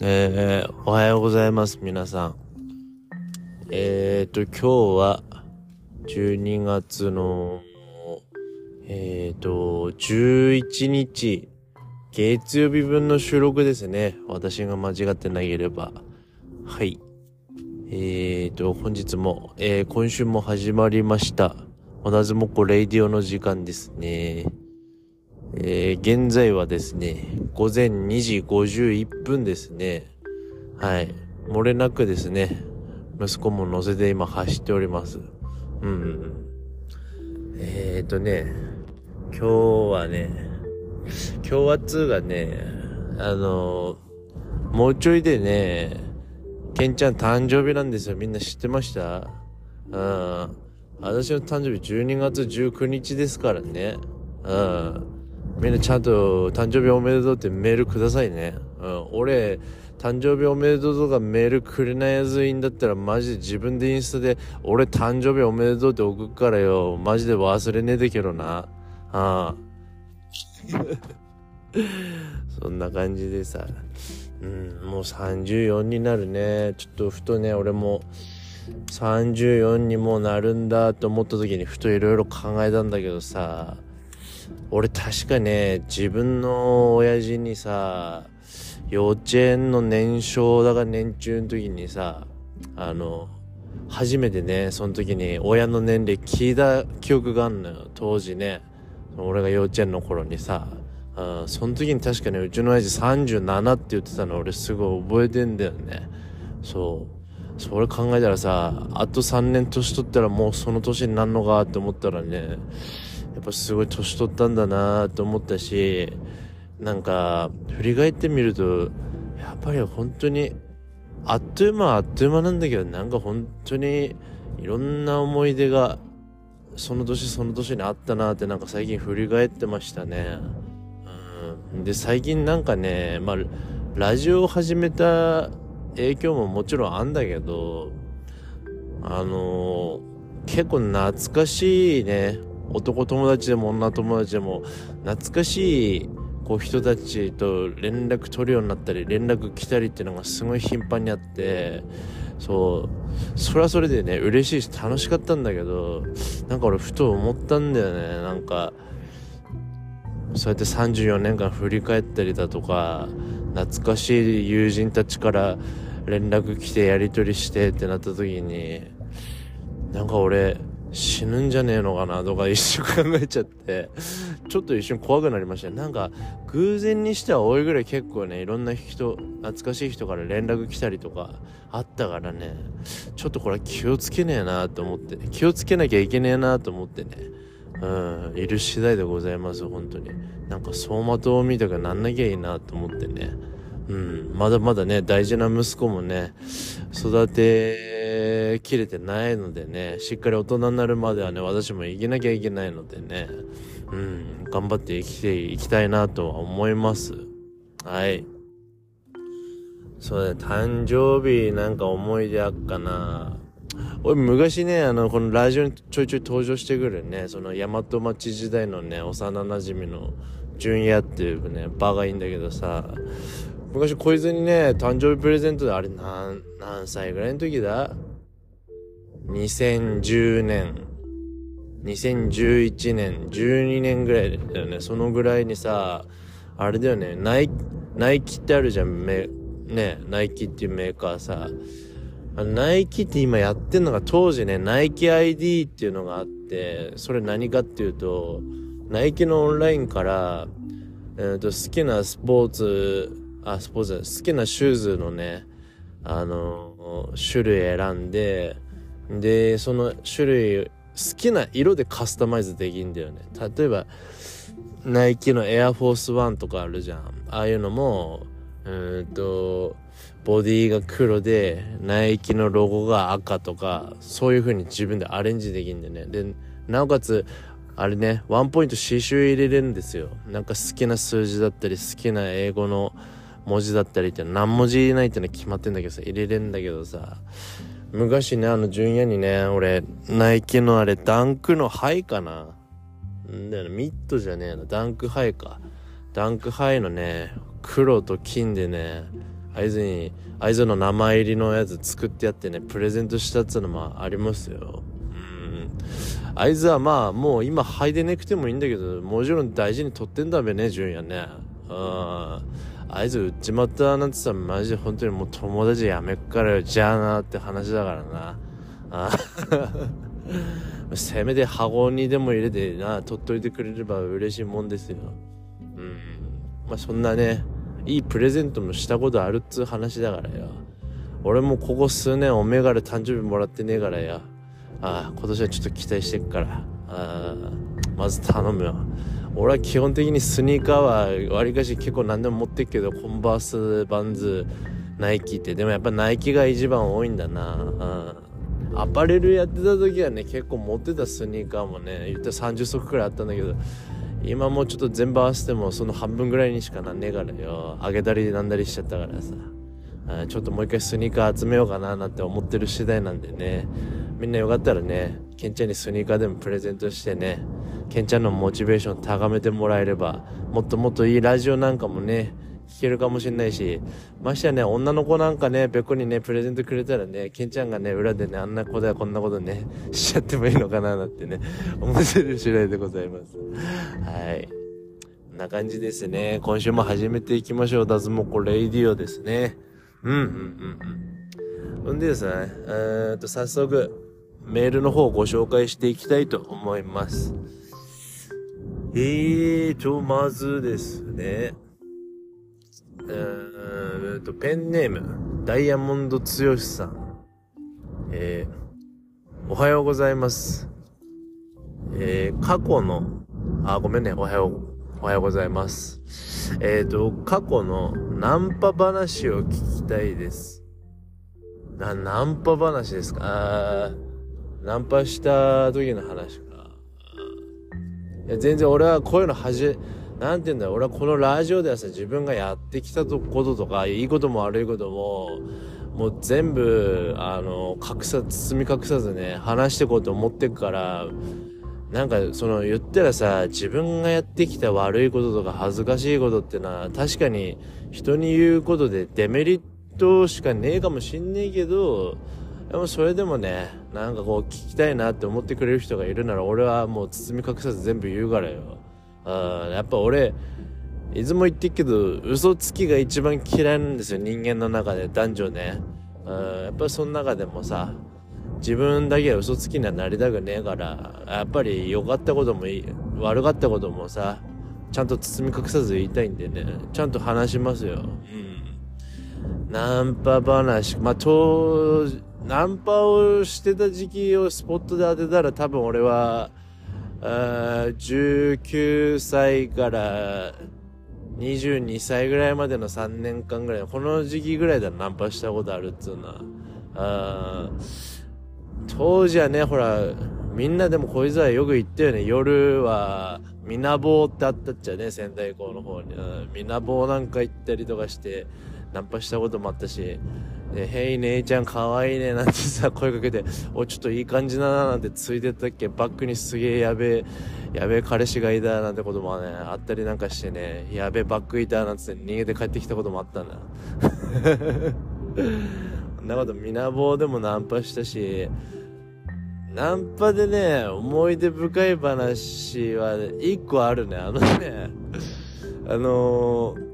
えー、おはようございます、皆さん。えーと、今日は、12月の、えーと、11日、月曜日分の収録ですね。私が間違ってなければ。はい。えーと、本日も、えー、今週も始まりました。おなずもこレイディオの時間ですね。えー、現在はですね、午前2時51分ですね。はい。漏れなくですね、息子も乗せて今走っております。うん。えーとね、今日はね、今日はつがね、あの、もうちょいでね、ケンちゃん誕生日なんですよ。みんな知ってました？うん。私の誕生日12月19日ですからね。うん。みんなちゃんと誕生日おめでとうってメールくださいね。うん。俺、誕生日おめでとうとかメールくれないやついいんだったらマジで自分でインスタで俺誕生日おめでとうって送るからよ。マジで忘れねえでけどな。ああ。そんな感じでさ。うん、もう34になるね。ちょっとふとね、俺も34にもなるんだと思った時にふといろいろ考えたんだけどさ。俺確かね、自分の親父にさ、幼稚園の年少だが年中の時にさ、あの、初めてね、その時に親の年齢聞いた記憶があんのよ。当時ね。俺が幼稚園の頃にさ。その時に確かね、うちの親父37って言ってたの俺すごい覚えてんだよね。そう。それ考えたらさ、あと3年年取ったらもうその年になんのかって思ったらね、ぱすごい年取ったんだなと思ったし、なんか、振り返ってみると、やっぱり本当に、あっという間あっという間なんだけど、なんか本当に、いろんな思い出が、その年その年にあったなってなんか最近振り返ってましたね。うん。で、最近なんかね、まあ、ラジオを始めた影響ももちろんあんだけど、あのー、結構懐かしいね、男友達でも女友達でも懐かしいこう人たちと連絡取るようになったり連絡来たりっていうのがすごい頻繁にあってそうそれはそれでね嬉しいし楽しかったんだけどなんか俺ふと思ったんだよね。なんかそうやって34年間振り返ったりだとか懐かしい友人たちから連絡来てやり取りしてってなった時になんか俺死ぬんじゃねえのかなとか一瞬考えちゃって、ちょっと一瞬怖くなりましたなんか、偶然にしては多いぐらい結構ね、いろんな人、懐かしい人から連絡来たりとかあったからね、ちょっとこれ気をつけねえなと思って、気をつけなきゃいけねえなと思ってね、うん、いる次第でございます、本当に。なんか走馬灯みたくなんなきゃいいなと思ってね。うん、まだまだね、大事な息子もね、育て切れてないのでね、しっかり大人になるまではね、私も生きなきゃいけないのでね、うん、頑張って生きていきたいなとは思います。はい。そうだ、誕生日なんか思い出あっかな。俺昔ね、あの、このラジオにちょいちょい登場してくるね、その大和町時代のね、幼馴染の純也っていうね、バがいいんだけどさ、昔こいつにね、誕生日プレゼントであれ何、何歳ぐらいの時だ？2010年、2011年、12年ぐらいだよね。そのぐらいにさ、あれだよね、ナイナイキってあるじゃん、め、ね、ナイキっていうメーカーさ。ナイキって今やってんのが当時ね、ナイキ ID っていうのがあって、それ何かっていうと、ナイキのオンラインから、えー、と好きなスポーツ、あ、スポーツ好きなシューズのね、あの種類選んで、で、その種類、好きな色でカスタマイズできんだよね。例えば、ナイキのエアフォースワンとかあるじゃん。ああいうのも、うんと、ボディが黒で、ナイキのロゴが赤とか、そういう風に自分でアレンジできんだよね。で、なおかつ、あれね、ワンポイント刺繍入れれるんですよ。なんか好きな数字だったり、好きな英語の文字だったりって何文字入れないってのは決まってんだけどさ、入れれるんだけどさ、昔ね、あの、純也にね、俺、ナイキのあれ、ダンクのハイかな。んだよね、ミッドじゃねえな、ダンクハイか。ダンクハイのね、黒と金でね、合図に合図の名前入りのやつ作ってやってねプレゼントしたっつうのもありますよ。うん。合図はまあもう今履いてなくてもいいんだけどもちろん大事に取ってんだべね純也ね。うん。合図売っちまったなんてさマジで本当にもう友達やめっからよじゃあなって話だからなあせめて箱にでも入れてな取っといてくれれば嬉しいもんですようんまあそんなねいいプレゼントもしたことあるっつう話だからよ俺もここ数年おめがれ誕生日もらってねえからよああ今年はちょっと期待してっからああまず頼むよ俺は基本的にスニーカーはわりかし結構何でも持ってっけどコンバースバンズナイキって。でもやっぱナイキが一番多いんだな。うん。アパレルやってた時はね結構持ってたスニーカーもね言ったら30足くらいあったんだけど今もうちょっと全部合わせてもその半分ぐらいにしかなんねえからよ。あげたりなんだりしちゃったからさ。ちょっともう一回スニーカー集めようかななんて思ってる次第なんでね。みんなよかったらねケンちゃんにスニーカーでもプレゼントしてね。ケンちゃんのモチベーション高めてもらえればもっともっといいラジオなんかもね聞けるかもしれないしましてやね女の子なんかねべこにねプレゼントくれたらねケンちゃんがね裏でねあんな子ではこんなことね しちゃってもいいのかななんてね 思ってる次第でございます。はい。こんな感じですね。今週も始めていきましょう。脱毛コレイディオですね。うんうんうんうん。ほんでですねえー、っと早速メールの方をご紹介していきたいと思います。ええーと、まずですね、えーと、ペンネーム、ダイヤモンド剛さん。えー、おはようございます。えー、過去の、あ、ごめんね、おはよう、おはようございます。えーと、過去のナンパ話を聞きたいです。な、ナンパ話ですか？あナンパした時の話。いや、全然俺はこういうのはじ、なんて言うんだよ。俺はこのラジオではさ、自分がやってきたこととか、いいことも悪いことも、もう全部、あの、隠さ、包み隠さずね、話していこうと思ってくから、なんか、その、言ったらさ、自分がやってきた悪いこととか恥ずかしいことってのは、確かに人に言うことでデメリットしかねえかもしんねえけど、でもそれでもね、なんかこう聞きたいなって思ってくれる人がいるなら俺はもう包み隠さず全部言うからよ。あやっぱ俺、いつも言ってっけど、嘘つきが一番嫌いなんですよ、人間の中で、男女ね。あやっぱその中でもさ、自分だけは嘘つきにはなりたくねえから、やっぱり良かったこともいい、悪かったこともさ、ちゃんと包み隠さず言いたいんでね、ちゃんと話しますよ。うん。ナンパ話、まあ、当時、ナンパをしてた時期をスポットで当てたら多分俺は、19歳から22歳ぐらいまでの3年間ぐらい、この時期ぐらいでナンパしたことあるっつうのは。当時はね、ほら、みんなでもこいつはよく言ったよね。夜は、みなぼうってあったっちゃね、仙台港の方に。みなぼうなんか行ったりとかして、ナンパしたこともあったし、で、へい姉ちゃん可愛いいねなんてさ、声かけて、お、ちょっといい感じだななんてついてったっけ、バックにすげえやべえ、やべえ彼氏がいたなんてこともね、あったりなんかしてね、やべえバックいたなんつって逃げて帰ってきたこともあったな。そんなことみなぼうでもナンパしたし、ナンパでね、思い出深い話は一個あるね。あのね、あのー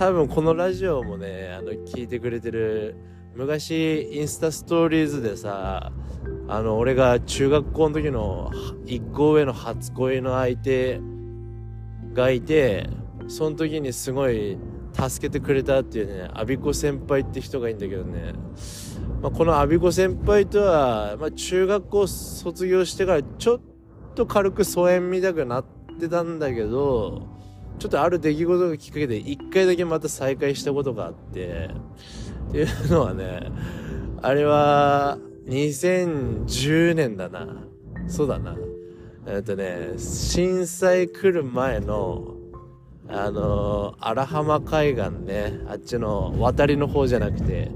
多分このラジオもね、あの、聞いてくれてる、昔、インスタストーリーズでさ、あの、俺が中学校の時の一個上の初恋の相手がいて、その時にすごい助けてくれたっていうね、アビコ先輩って人がいいんだけどね、まあ、このアビコ先輩とは、まあ、中学校卒業してからちょっと軽く疎遠見たくなってたんだけど、ちょっとある出来事がきっかけで一回だけまた再会したことがあって、っていうのはね、あれは2010年だな。そうだな。えっとね、震災来る前の、あの、荒浜海岸ね、あっちの渡りの方じゃなくて、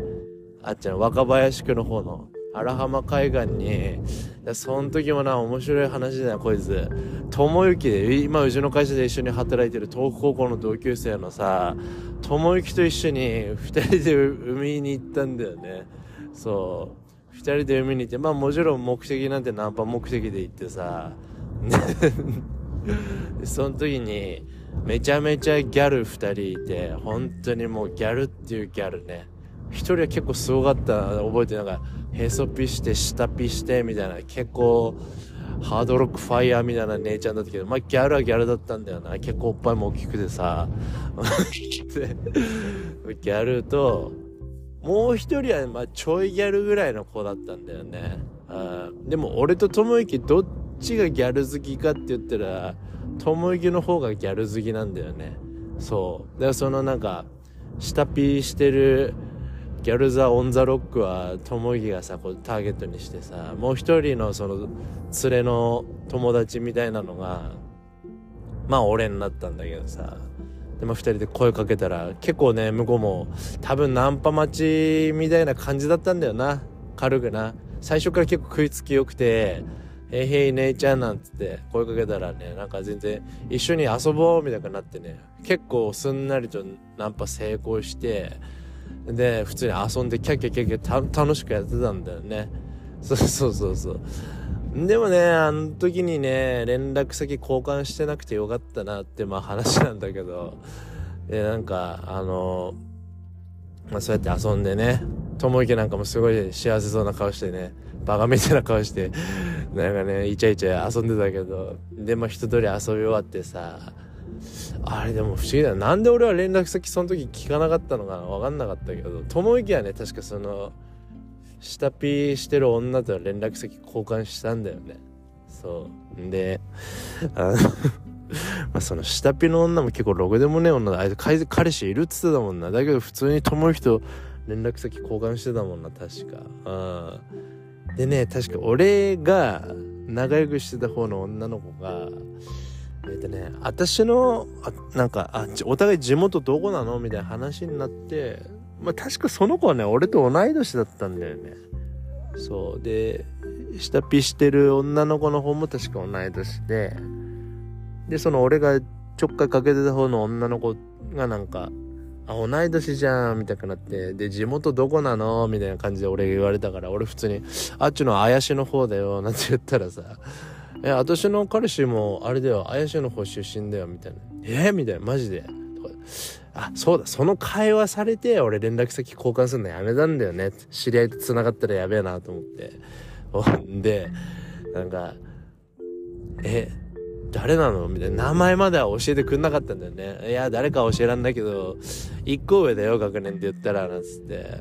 あっちの若林区の方の荒浜海岸に、その時もな、面白い話だよ、こいつ。友之で、今うちの会社で一緒に働いてる東北高校の同級生のさ、智之と一緒に2人で海に行ったんだよね。そう。2人で海に行ってまあもちろん目的なんてナンパ目的で行ってさ。その時にめちゃめちゃギャル2人いて本当にもうギャルっていうギャルね。1人は結構すごかった覚えてなんかへそピして下ピしてみたいな結構ハードロックファイヤーみたいな姉ちゃんだったけどまあギャルはギャルだったんだよな。結構おっぱいも大きくてさ。ギャルともう一人はまあちょいギャルぐらいの子だったんだよね。あでも俺と智之どっちがギャル好きかって言ったら智之の方がギャル好きなんだよね。そう。だからそのなんか下ピーしてるギャルザ・オン・ザ・ロックはともぎがさこうターゲットにしてさもう一人のその連れの友達みたいなのがまあ俺になったんだけどさでも2人で声かけたら結構ね向こうも多分ナンパ待ちみたいな感じだったんだよな軽くな。最初から結構食いつきよくて「へいへい姉ちゃん」なんつって声かけたらねなんか全然一緒に遊ぼうみたいになってね結構すんなりとナンパ成功してで普通に遊んでキャッキャキャッキャ楽しくやってたんだよね。そうそうそうそう。でもねあの時にね連絡先交換してなくてよかったなってまあ話なんだけど。でなんかあのまあそうやって遊んでね友池なんかもすごい幸せそうな顔してねバカみたいな顔してなんかねイチャイチャ遊んでたけど。でも一通り遊び終わってさあれでも不思議だよなんで俺は連絡先その時聞かなかったのかな分かんなかったけど友之はね確かその下ピしてる女と連絡先交換したんだよね。そう。であの まその下ピの女も結構ろくでもねえ女だ。あいつ彼氏いるっつってたもんな。だけど普通に友之と連絡先交換してたもんな確か。うん。でね確か俺が仲良くしてた方の女の子がえっ、とね私のあなんかあお互い地元どこなの？みたいな話になってまあ確かその子はね俺と同い年だったんだよね。そう。で下ピしてる女の子の方も確か同い年で。でその俺がちょっかいかけてた方の女の子がなんかあ同い年じゃんみたいになってで地元どこなの？みたいな感じで俺言われたから俺普通にあっちの怪しの方だよなんて言ったらさえ、私の彼氏もあれだよ、綾瀬の方出身だよ、みたいな。えー、みたいな、マジでとか。あ、そうだ、その会話されて、俺連絡先交換するのやめたんだよね。知り合いと繋がったらやべえなと思ってほん。で、なんか、え、誰なの？みたいな。名前までは教えてくんなかったんだよね。いや、誰か教えらんないけど、一個上だよ、学年って言ったら、なんつって。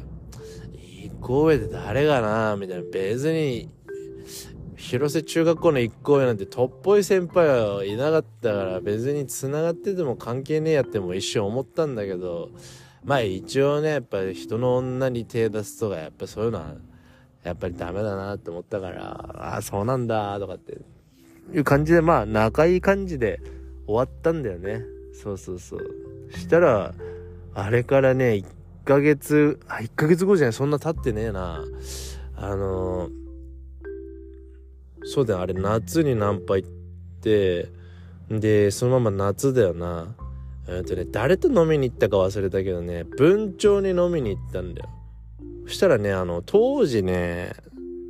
一個上で誰かな？みたいな。別に、広瀬中学校の一校上なんてとっぽい先輩はいなかったから別に繋がってても関係ねえやっても一瞬思ったんだけどまあ一応ねやっぱり人の女に手出すとかやっぱそういうのはやっぱりダメだなって思ったからああそうなんだとかっていう感じでまあ仲いい感じで終わったんだよね。そうそうそう。したらあれからね1ヶ月あ1ヶ月後じゃないそんな経ってねえな。あのーそうだよ、あれ夏にナンパ行って、で、そのまま夏だよな。えっとね、誰と飲みに行ったか忘れたけどね、文鳥に飲みに行ったんだよ。そしたらね、あの、当時ね、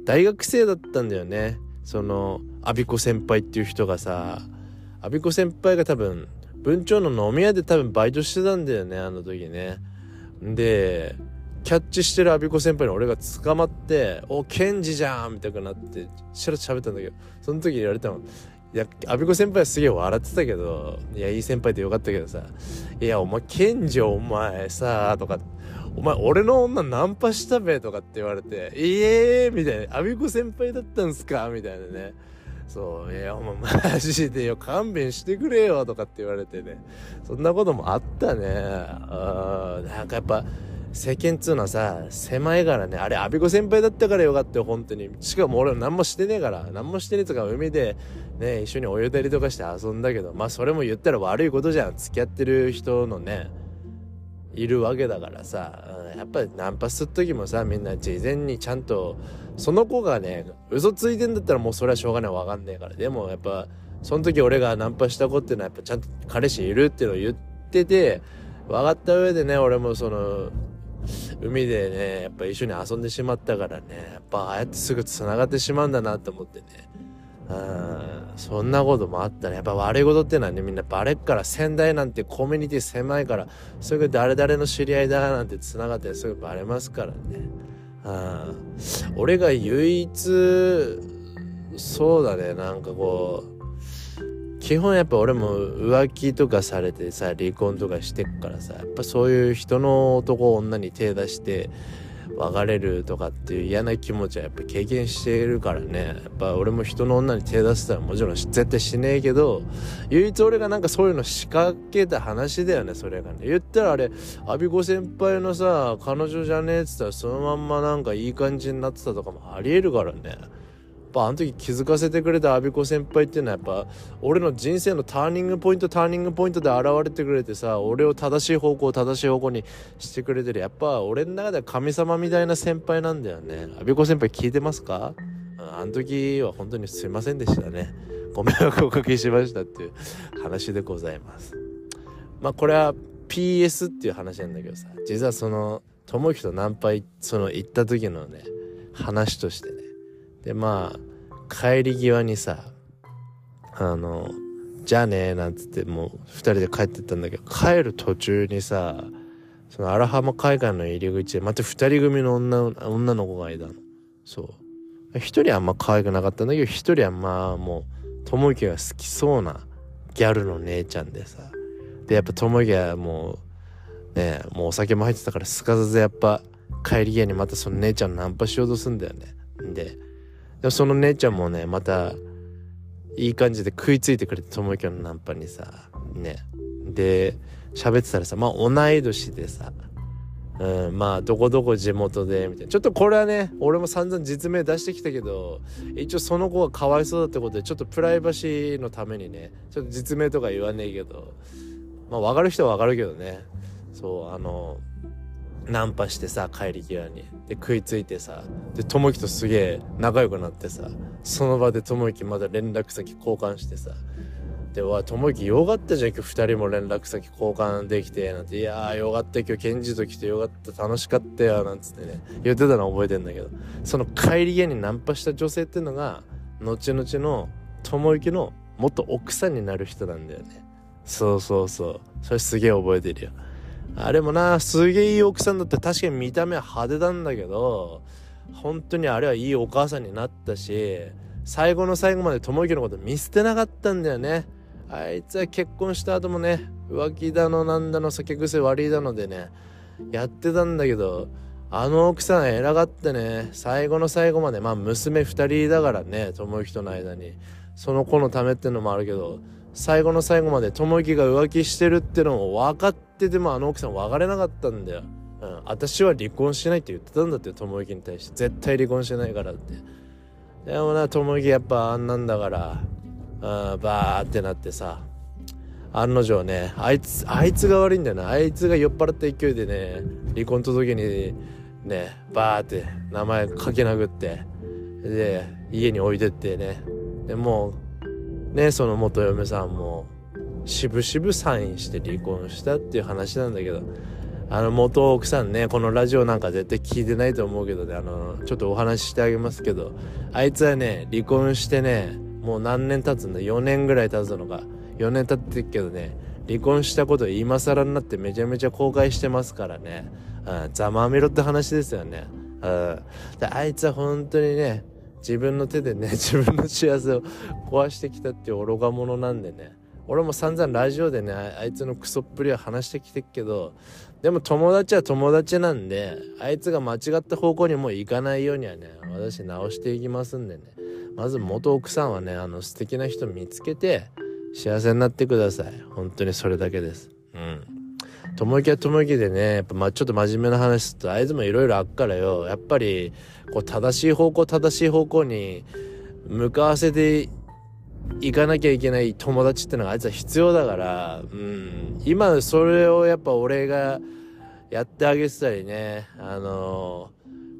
大学生だったんだよね。その、アビコ先輩っていう人がさ、アビコ先輩が多分、文鳥の飲み屋で多分バイトしてたんだよね、あの時ね。で、キャッチしてるアビコ先輩に俺が捕まって「おケンジじゃん!」みたいになってしら喋ったんだけどその時言われたのいやアビコ先輩はすげえ笑ってたけどいやいい先輩でよかったけどさ「いやお前ケンジお前さ」とか「お前俺の女ナンパしたべ」とかって言われて「いえー」みたいな「アビコ先輩だったんすか?」みたいなねそう、いや、お前マジでよ、勘弁してくれよ、とかって言われてね。そんなこともあったね。あなんかやっぱ、世間っつうのはさ、狭いからね、あれ、アビコ先輩だったからよかったよ、本当に。しかも俺何もしてねえから、何もしてねえとか海で、ね、一緒に泳いだりとかして遊んだけど、まあそれも言ったら悪いことじゃん。付き合ってる人のね、いるわけだからさ、やっぱりナンパする時もさ、みんな事前にちゃんと、その子がね、嘘ついてんだったらもうそれはしょうがないわかんねえから。でもやっぱ、その時俺がナンパした子っていうのはやっぱちゃんと彼氏いるっていうのを言ってて、分かった上でね俺もその海でねやっぱ一緒に遊んでしまったからねやっぱああやってすぐ繋がってしまうんだなと思ってね。うんそんなこともあったね。やっぱ悪いことってのはねみんなバレっから仙台なんてコミュニティ狭いからすぐ誰々の知り合いだなんて繋がってすぐバレますからね。うん俺が唯一そうだねなんかこう基本やっぱ俺も浮気とかされてさ離婚とかしてっからさやっぱそういう人の男女に手出して別れるとかっていう嫌な気持ちはやっぱ経験してるからね。やっぱ俺も人の女に手出したらもちろん絶対しねえけど唯一俺がなんかそういうの仕掛けた話だよねそれがね。言ったらあれアビコ先輩のさ彼女じゃねえっつったらそのまんまなんかいい感じになってたとかもありえるからね。ぱあの時気づかせてくれたアビコ先輩っていうのはやっぱ俺の人生のターニングポイントターニングポイントで現れてくれてさ俺を正しい方向正しい方向にしてくれてるやっぱ俺の中では神様みたいな先輩なんだよね。アビコ先輩聞いてますか？あの時は本当にすいませんでしたね。ご迷惑をおかけしましたっていう話でございます。まあこれは PS っていう話なんだけどさ実はその友樹とナンパその行った時のね話としてね。でまあ帰り際にさあのじゃあねなんつってもう2人で帰ってったんだけど帰る途中にさその荒浜海岸の入り口でまた2人組の女女の子がいたの。そう。1人はあんま可愛くなかったんだけど1人はまあもう友池が好きそうなギャルの姉ちゃんでさ。でやっぱ友池はもうねもうお酒も入ってたからすかさずやっぱ帰り際にまたその姉ちゃんナンパしようとすんだよね。ででもその姉ちゃんもねまたいい感じで食いついてくれて友樹のナンパにさね。で喋ってたらさまあ同い年でさうん、まあどこどこ地元でみたいな。ちょっとこれはね俺も散々実名出してきたけど一応その子がかわいそうだってことでちょっとプライバシーのためにねちょっと実名とか言わねえけどまあ分かる人は分かるけどね。そうあのナンパしてさ帰り際に。で食いついてさ。でともきとすげえ仲良くなってさ。その場でともきまだ連絡先交換してさ。でわともきよかったじゃん今日。2人も連絡先交換できてなんて。いやーよかった今日。ケンジと来てよかった楽しかったよなんつってね。言ってたの覚えてんだけど。その帰り際にナンパした女性っていうのが後々のともゆきの元奥さんになる人なんだよね。そうそうそう。それすげえ覚えてるよ。あれもな、すげえいい奥さんだって確かに見た目は派手なんだけど、本当にあれはいいお母さんになったし、最後の最後まで智之のこと見捨てなかったんだよね。あいつは結婚した後もね、浮気だのなんだの酒癖悪いだのでね、やってたんだけど、あの奥さん偉かったね。最後の最後まで、まあ娘2人だからね、智之との間に。その子のためってのもあるけど、最後の最後まで智之が浮気してるってのも分かっててもあの奥さん別れなかったんだよ。うん、私は離婚しないって言ってたんだって智之に対して。絶対離婚しないからって。でもな智之やっぱあんなんだからあバーってなってさ。案の定ねあいつあいつが悪いんだよな。あいつが酔っ払った勢いでね離婚届にねバーって名前書き殴ってで家に置いてってね。でもうねその元嫁さんも渋々サインして離婚したっていう話なんだけどあの元奥さんねこのラジオなんか絶対聞いてないと思うけどねあのちょっとお話ししてあげますけどあいつはね離婚してねもう何年経つんだ？4年ぐらい経つのか。4年経ってるけどね離婚したこと今更になってめちゃめちゃ後悔してますからね、ざまみろって話ですよね、うん、であいつは本当にね自分の手でね自分の幸せを壊してきたっていう愚か者なんでね。俺も散々ラジオでねあいつのクソっぷりは話してきてっけどでも友達は友達なんであいつが間違った方向にもう行かないようにはね私直していきますんでね。まず元奥さんはねあの素敵な人見つけて幸せになってください。本当にそれだけです。うん。友樹は友樹でねやっぱまあちょっと真面目な話するとあいつもいろいろあっからよ。やっぱりこう正しい方向正しい方向に向かわせていかなきゃいけない友達ってのがあいつは必要だから、うん、今それをやっぱ俺がやってあげてたりねあの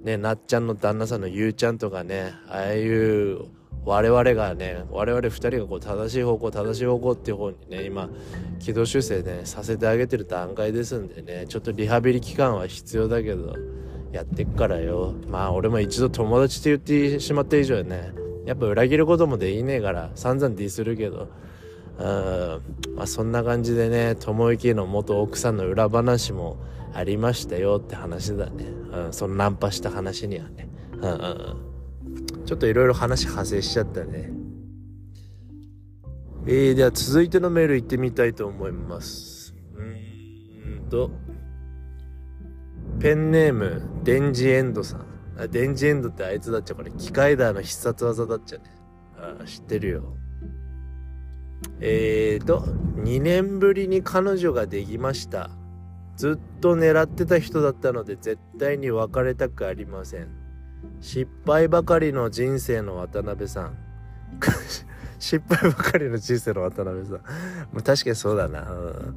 ー、ねなっちゃんの旦那さんのゆうちゃんとかねああいう我々がね我々2人がこう正しい方向正しい方向っていう方にね今軌道修正ねさせてあげてる段階ですんでねちょっとリハビリ期間は必要だけどやってっからよ。まあ俺も一度友達って言ってしまった以上ねやっぱ裏切ることもできねえから散々ディスるけど。うん。まあそんな感じでね友之の元奥さんの裏話もありましたよって話だね、うん、そのナンパした話にはね、うんうん、ちょっといろいろ話派生しちゃったね。えー、では続いてのメール行ってみたいと思います。うんと。ペンネームデンジエンドさん。デンジエンドってあいつだっちゃこれ機械だの必殺技だっちゃね。あ知ってるよ。えーと2年ぶりに彼女ができました。ずっと狙ってた人だったので絶対に別れたくありません。失敗ばかりの人生の渡辺さん。失敗ばかりの人生の渡辺さん。ま確かにそうだな、うん、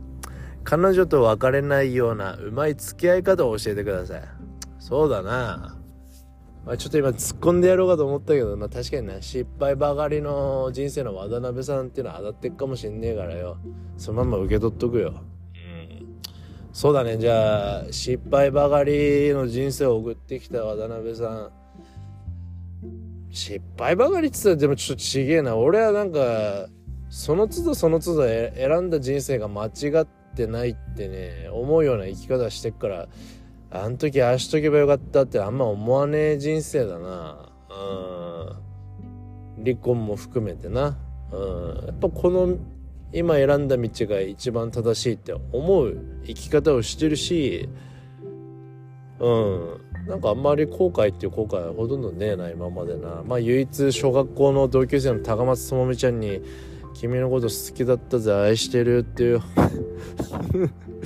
彼女と別れないようなうまい付き合い方を教えてください。そうだな。まあ、ちょっと今突っ込んでやろうかと思ったけど、まあ、確かにね失敗ばかりの人生の渡辺さんっていうのは当たってっかもしんねえからよ。そのまま受け取っとくよ。そうだね。じゃあ失敗ばかりの人生を送ってきた渡辺さん。失敗ばかりって言ったらでもちょっとちげえな。俺はなんかその都度その都度選んだ人生が間違ってないってね思うような生き方してっからあん時ああしとけばよかったってあんま思わねえ人生だな。うん。離婚も含めてな。うん。やっぱこの今選んだ道が一番正しいって思う生き方をしてるし。うん。なんかあんまり後悔っていう後悔はほとんどねえな今までな。まあ唯一小学校の同級生の高松智美ちゃんに「君のこと好きだったぜ愛してる」っていう。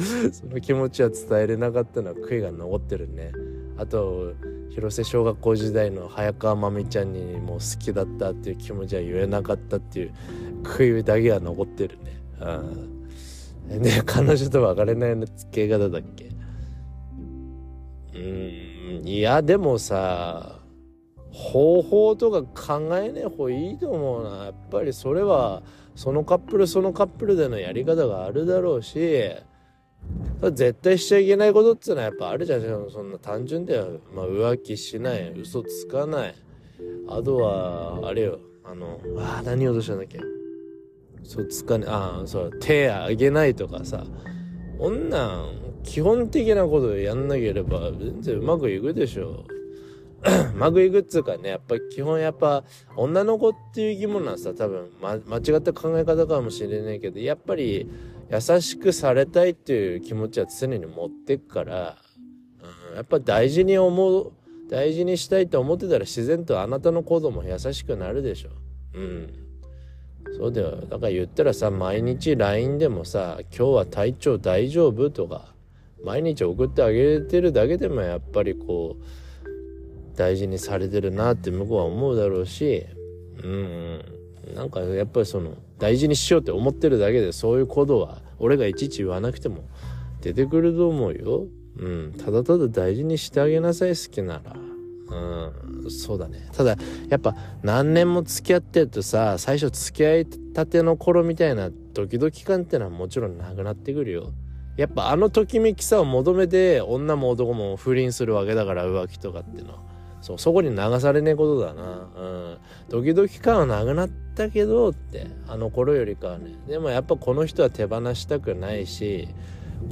その気持ちは伝えれなかったのは悔いが残ってるねあと広瀬小学校時代の早川真美ちゃんにもう好きだったっていう気持ちは言えなかったっていう悔いだけは残ってるね。うん。で、彼女と別れないの付け方だっけうん、いや、でもさ、方法とか考えねえ方がいいと思うな。やっぱりそれは、そのカップルそのカップルでのやり方があるだろうし、絶対しちゃいけないことってのはやっぱあるじゃん。そんな単純だよ。まあ、浮気しない、嘘つかない。あとは、あれよ。あの、ああ、何をとしたんだっけ？そつかね、ああ、そう、手あげないとかさ、女、基本的なことやんなければ全然うまくいくでしょ。う うまくいくっつうかね、やっぱ基本やっぱ女の子っていう生き物はさ、多分、ま、間違った考え方かもしれないけど、やっぱり優しくされたいっていう気持ちは常に持ってっから、うん、やっぱ大事に思う、大事にしたいと思ってたら自然とあなたの行動も優しくなるでしょ。うん。そうだよだから言ったらさ毎日 LINE でもさ「今日は体調大丈夫?」とか毎日送ってあげてるだけでもやっぱりこう大事にされてるなって向こうは思うだろうしうんなんかやっぱりその大事にしようって思ってるだけでそういうことは俺がいちいち言わなくても出てくると思うよ。うん、ただただ大事にしてあげなさい好きなら。うん、そうだね。ただ、やっぱ何年も付き合ってるとさ、最初付き合いたての頃みたいなドキドキ感ってのはもちろんなくなってくるよ。やっぱあのときめきさを求めて女も男も不倫するわけだから浮気とかっていうのは。そう、そこに流されねえことだな。うん。ドキドキ感はなくなったけどって、あの頃よりかはね。でもやっぱこの人は手放したくないし、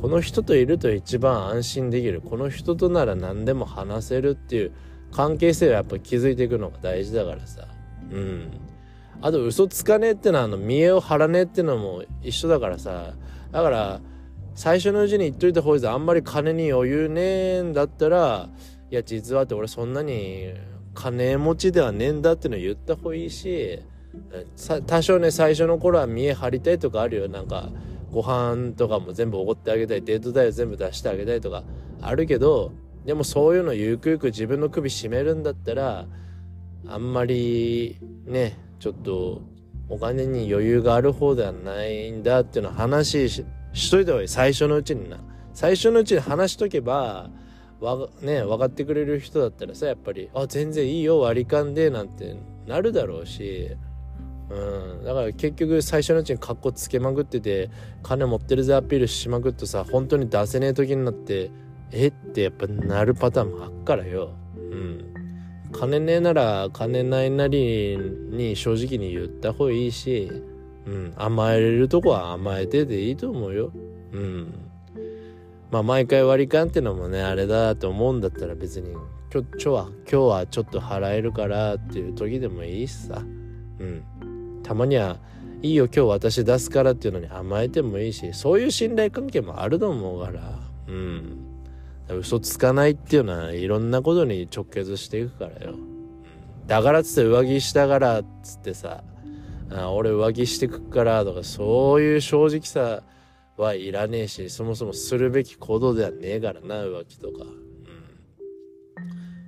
この人といると一番安心できる。この人となら何でも話せるっていう関係性はやっぱ築いていくのが大事だからさ。うん。あと嘘つかねえってのはあの見栄を張らねえってのも一緒だからさ。だから、最初のうちに言っといた方がいいあんまり金に余裕ねえんだったら、いや実はって俺そんなに金持ちではねえんだっての言った方がいいし、多少ね最初の頃は見栄張りたいとかあるよ。なんか、ご飯とかも全部おごってあげたい、デート代を全部出してあげたいとかあるけど、でもそういうのゆくゆく自分の首絞めるんだったらあんまりねちょっとお金に余裕がある方ではないんだっていうの話ししといた方がいい最初のうちにな最初のうちに話しとけばわね分かってくれる人だったらさやっぱり「あ全然いいよ割り勘で」なんてなるだろうしうん、だから結局最初のうちにカッコつけまくってて金持ってるぜアピールしまくってさ本当に出せねえ時になってえ？ってやっぱなるパターンもあっからよ。うん。金ねえなら金ないなりに正直に言った方がいいし、うん、甘えれるとこは甘えてでいいと思うよ。うん。まあ毎回割り勘ってのもねあれだと思うんだったら別に今日は今日はちょっと払えるからっていう時でもいいしさ。うん。たまにはいいよ今日私出すからっていうのに甘えてもいいしそういう信頼関係もあると思うからうん嘘つかないっていうのはいろんなことに直結していくからよ、だからっつって上着したからっつってさあ俺上着してくからとかそういう正直さはいらねえしそもそもするべき行動ではねえからな浮気とか、う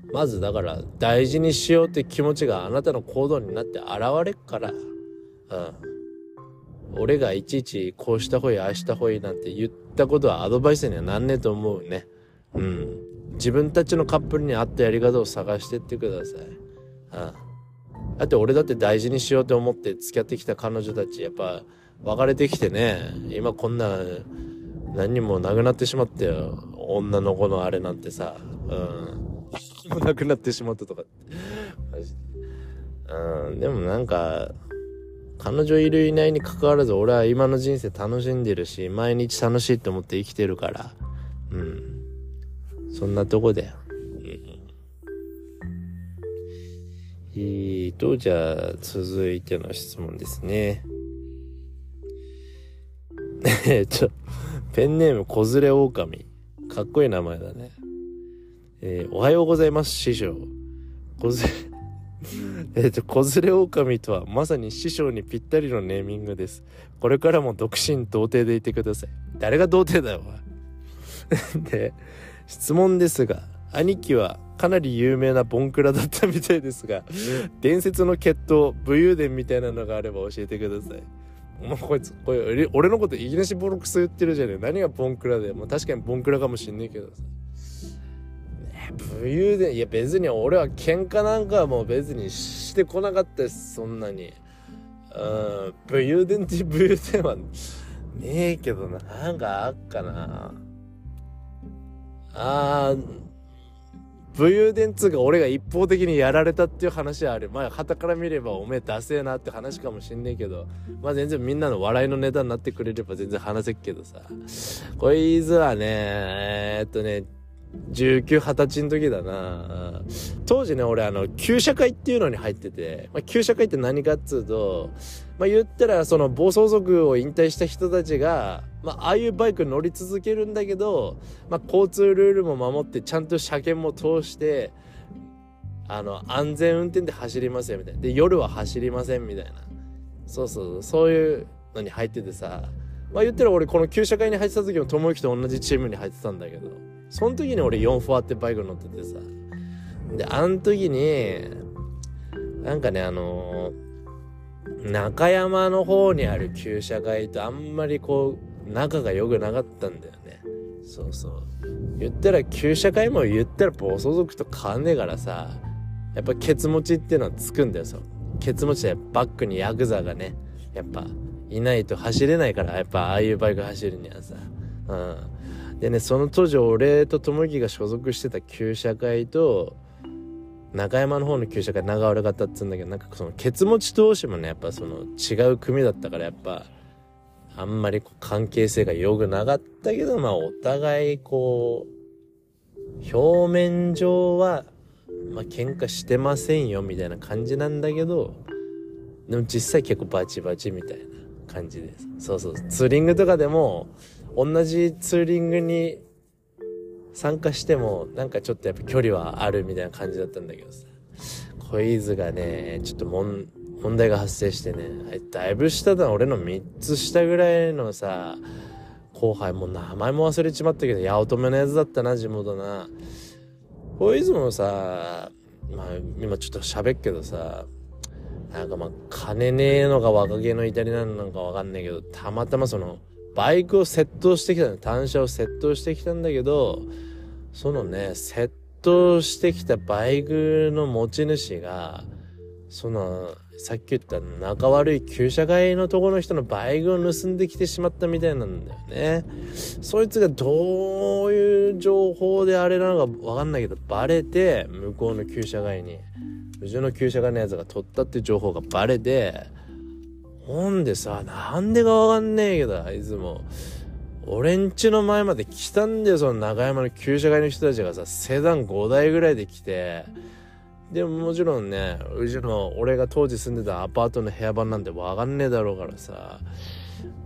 ん、まずだから大事にしようって気持ちがあなたの行動になって現れっからうん。俺がいちいちこうした方がいい、ああした方がいいなんて言ったことはアドバイスにはなんねえと思うね。うん。自分たちのカップルに合ったやり方を探してってください。うん。だって俺だって大事にしようと思って付き合ってきた彼女たち、やっぱ別れてきてね、今こんな何にもなくなってしまったよ。女の子のあれなんてさ。うん。もなくなってしまったとか。マジで。うん。でもなんか、彼女いるいないに関わらず俺は今の人生楽しんでるし毎日楽しいと思って生きてるからうんそんなとこだよ、うん、えーとじゃあ続いての質問ですねえっとペンネーム子連れ狼かっこいい名前だねえー、おはようございます師匠子連れ えっと、子連れ狼とはまさに師匠にぴったりのネーミングです。これからも独身童貞でいてください。誰が童貞だよ、で、質問ですが、兄貴はかなり有名なボンクラだったみたいですが、伝説の血統、武勇伝みたいなのがあれば教えてください。もうこいつ、これ、俺のこといきなしボロクソ言ってるじゃねえ。何がボンクラだよ。まあ確かにボンクラかもしんねえけどさ。武勇伝いや別に俺は喧嘩なんかはもう別にしてこなかったですそんなにうん武勇伝って武勇伝はねえけどななんかあっかなあー武勇伝つうか俺が一方的にやられたっていう話はある。まあ旗から見ればおめえダセえなって話かもしんねえけど。まあ全然みんなの笑いのネタになってくれれば全然話せっけどさ。こいつはねえー、っとね19、20歳の時だな。当時ね、俺あの、旧社会っていうのに入ってて、まあ、旧社会って何かっつうと、まあ、言ったらその暴走族を引退した人たちが、まあ、あいうバイク乗り続けるんだけど、まあ、交通ルールも守って、ちゃんと車検も通して、あの、安全運転で走りますよ、みたいな。で、夜は走りません、みたいな。そうそう、そういうのに入っててさ、まあ言ったら俺この旧社会に入ってた時も智之と同じチームに入ってたんだけど、その時に俺4フォアってバイク乗っててさ。で、あの時に、なんかね、あのー、中山の方にある旧社会とあんまりこう、仲が良くなかったんだよね。そうそう。言ったら旧社会も言ったら暴走族と変わんねえからさ、やっぱケツ持ちっていうのはつくんだよ、そう。ケツ持ちでバックにヤクザがね、やっぱいないと走れないから、やっぱああいうバイク走るにはさ。うん。でねその当時俺と友樹が所属してた旧社会と中山の方の旧社会長浦型っつうんだけどなんかそのケツ持ち同士もねやっぱその違う組だったからやっぱあんまり関係性が良くなかったけどまあお互いこう表面上はまあ喧嘩してませんよみたいな感じなんだけどでも実際結構バチバチみたいな感じです。そうそう。ツーリングとかでも同じツーリングに参加してもなんかちょっとやっぱ距離はあるみたいな感じだったんだけどさ。小伊豆がねちょっと問題が発生してね。だいぶ下だ俺の3つ下ぐらいのさ後輩も名前も忘れちまったけど八乙女のやつだったな地元な。小伊豆もさまあ今ちょっと喋っけどさなんかまあ金ねえのか若気の至りなのかわかんないけどたまたまそのバイクを窃盗してきたの。単車を窃盗してきたんだけどそのね窃盗してきたバイクの持ち主がそのさっき言った仲悪い旧車街のとこの人のバイクを盗んできてしまったみたいなんだよね。そいつがどういう情報であれなのか分かんないけどバレて向こうの旧車街にうちの旧車街のやつが取ったって情報がバレてほんでさなんでか分かんねえけどあいつも。俺んちの前まで来たんだよその長山の旧車街の人たちがさセダン5台ぐらいで来て。でももちろんねうちの俺が当時住んでたアパートの部屋番なんて分かんねえだろうからさ。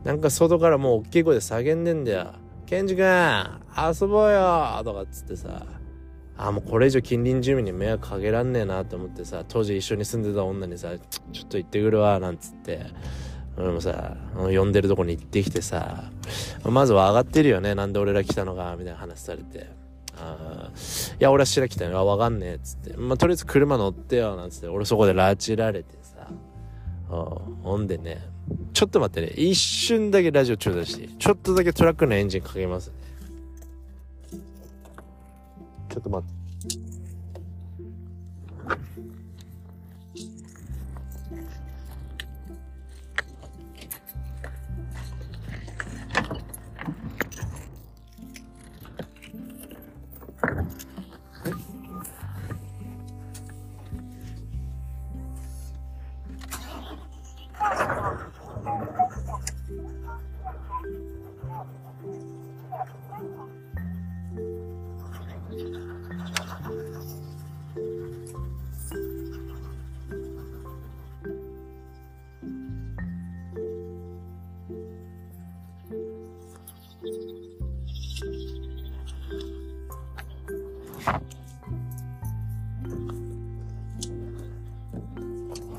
なんか外からもう大きい声で叫んでんだよ「ケンジ君遊ぼうよ!」とかっつってさ。あもうこれ以上近隣住民に迷惑かけらんねえなと思ってさ当時一緒に住んでた女にさ「ちょっと行ってくるわ」なんつって俺もさ呼んでるとこに行ってきてさまずは上がってるよねなんで俺ら来たのかみたいな話されて。あいや、俺は白来たよ。あ、わかんねえ。っつって。まあ、とりあえず車乗ってよ。なんつって。俺そこで拉致られてさ。ほんでね。ちょっと待ってね。一瞬だけラジオ中断し。ちょっとだけトラックのエンジンかけますね。ちょっと待って。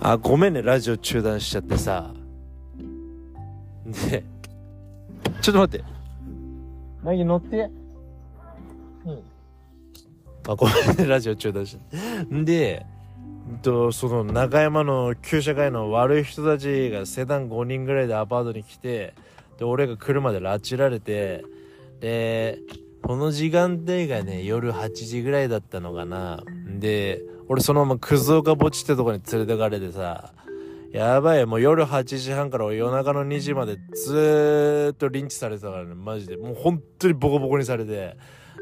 あ、ごめんね、ラジオ中断しちゃってさ。で、ちょっと待って。なぎ乗って？うん。あ、ごめんね、ラジオ中断しちゃって。んで、と、その中山の旧社会の悪い人たちがセダン5人ぐらいでアパートに来て、で、俺が車で拉致られて、で、この時間帯がね、夜8時ぐらいだったのかな。で、俺そのままクズ岡墓地ってとこに連れてかれてさ、やばい、もう夜8時半から夜中の2時までずっとリンチされてたからね、マジで。もう本当にボコボコにされて。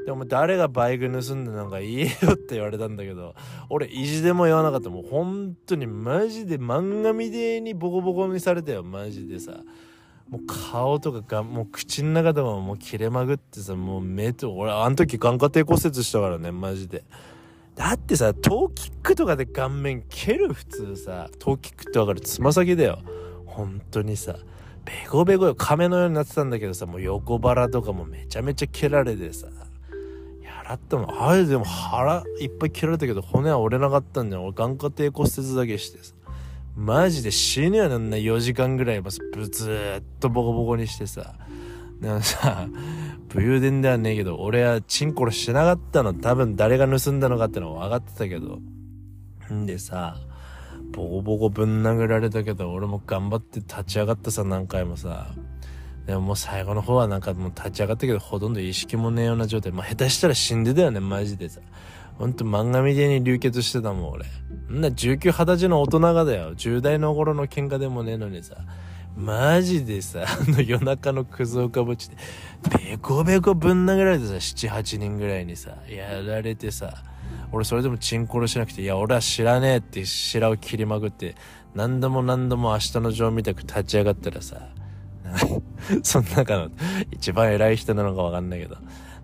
でも誰がバイク盗んでなんか言えよって言われたんだけど、俺意地でも言わなかった。もう本当にマジで漫画みてえにボコボコにされたよ、マジでさ。もう顔とかが、もう口の中とかもう切れまぐってさ、もう目と、俺あの時眼下底骨折したからね、マジで。だってさ、トーキックとかで顔面蹴る普通さ、トーキックってわかるつま先だよ。本当にさ、ベゴベゴよ、亀のようになってたんだけどさ、もう横腹とかもめちゃめちゃ蹴られてさ、やらったもん。あれでも腹いっぱい蹴られたけど骨は折れなかったんだよ。俺眼下底骨折だけしてさ。マジで死ぬよなんな4時間ぐらいブツーっとボコボコにしてさ。でもさ、武勇伝ではねえけど、俺はチンコロしなかったの。多分誰が盗んだのかってのは分かってたけど。んでさ、ボコボコぶん殴られたけど、俺も頑張って立ち上がったさ、何回もさ。でももう最後の方はなんかもう立ち上がったけど、ほとんど意識もねえような状態。まあ下手したら死んでたよね、マジでさ。ほんと漫画みたいに流血してたもん、俺。んな19、20歳の大人がだよ。10代の頃の喧嘩でもねえのにさ。マジでさ、あの夜中のクズ岡墓地で、ベコベコぶん殴られてさ、7、8人ぐらいにさ、やられてさ、俺それでもチンコロしなくて、いや、俺は知らねえって白を切りまくって、何度も何度も明日のジョーみたく立ち上がったらさ、その中の一番偉い人なのかわかんないけど、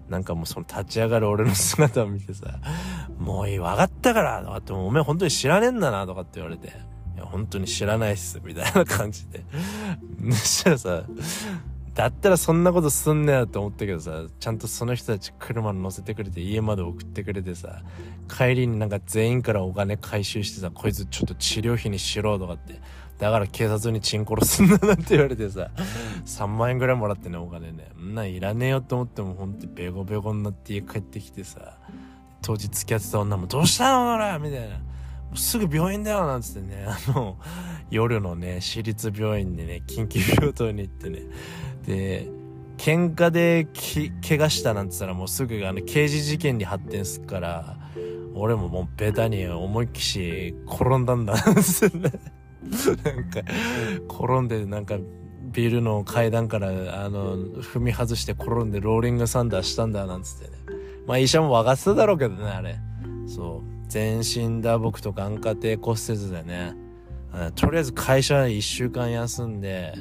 なんかもうその立ち上がる俺の姿を見てさ、もういい、わかったからとかって、お前本当に知らねえんだなとかって言われて、本当に知らないっす、みたいな感じで。そしたらさ、だったらそんなことすんねやと思ったけどさ、ちゃんとその人たち車乗せてくれて家まで送ってくれてさ、帰りになんか全員からお金回収してさ、こいつちょっと治療費にしろとかって、だから警察にチンコロすんななんて言われてさ、3万円ぐらいもらってね、お金ね。んないらねえよと思ってもほんとベゴベゴになって家帰ってきてさ、当時付き合ってた女もどうしたの俺みたいな。すぐ病院だよなんつってね、あの、夜のね、私立病院でね、緊急病棟に行ってね、で、喧嘩でき怪我したなんつったらもうすぐあの刑事事件に発展すっから、俺ももうベタに思いっきし転んだんだなん か転んでなんかビルの階段からあの踏み外して転んでローリングサンダーしたんだなんつってね。まあ医者も分かってただろうけどねあれ。そう。全身打撲と眼下底骨折でね。とりあえず会社1週間休んで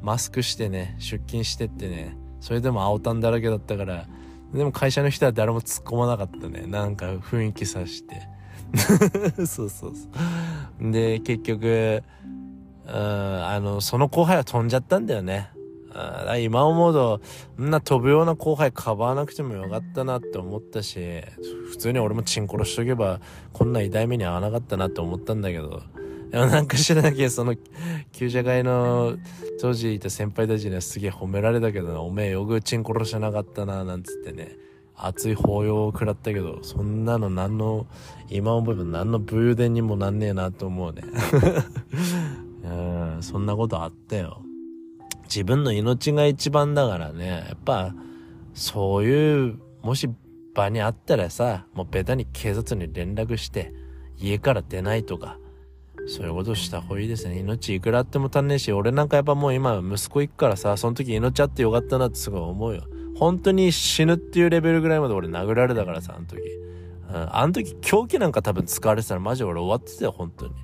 マスクしてね出勤してってね。それでも青タンだらけだったからでも会社の人は誰も突っ込まなかったね。なんか雰囲気さして。そうそうそう。で結局うんあのその後輩は飛んじゃったんだよね。あ今思うとんな飛ぶような後輩かばわなくてもよかったなって思ったし普通に俺もチンコロしとけばこんな痛い目に遭わなかったなって思ったんだけどでもなんか知らなきゃその旧社会の当時いた先輩たちにはすげえ褒められたけどなおめえよくチンコロしなかったななんつってね。熱い抱擁を食らったけどそんなの何の今思えば何の武勇伝にもなんねえなと思うね。うんそんなことあったよ。自分の命が一番だからねやっぱそういうもし場にあったらさもうベタに警察に連絡して家から出ないとかそういうことした方がいいですね。命いくらあっても足んねえし、俺なんかやっぱもう今息子行くからさ、その時命あってよかったなってすごい思うよ。本当に死ぬっていうレベルぐらいまで俺殴られたからさ、あの時。うん、あの時凶器なんか多分使われてたらマジ俺終わってたよ、本当に。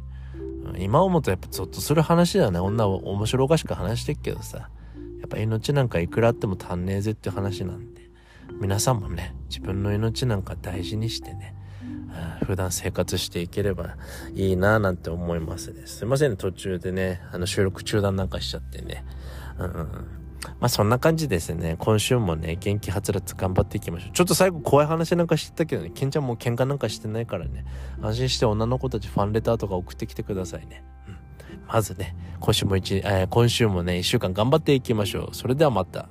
今思うとやっぱゾッとする話だよね。女面白おかしく話してっけどさ。やっぱ命なんかいくらあっても足んねえぜって話なんで。皆さんもね、自分の命なんか大事にしてね。普段生活していければいいなぁなんて思いますね。すいません、途中でね、あの収録中断なんかしちゃってね。うん。まあそんな感じですね。今週もね、元気はつらつ頑張っていきましょう。ちょっと最後怖い話なんかしてたけどね、ケンちゃんもう喧嘩なんかしてないからね、安心して女の子たちファンレターとか送ってきてくださいね。うん。まずね、今週も一、えー、今週もね、一週間頑張っていきましょう。それではまた。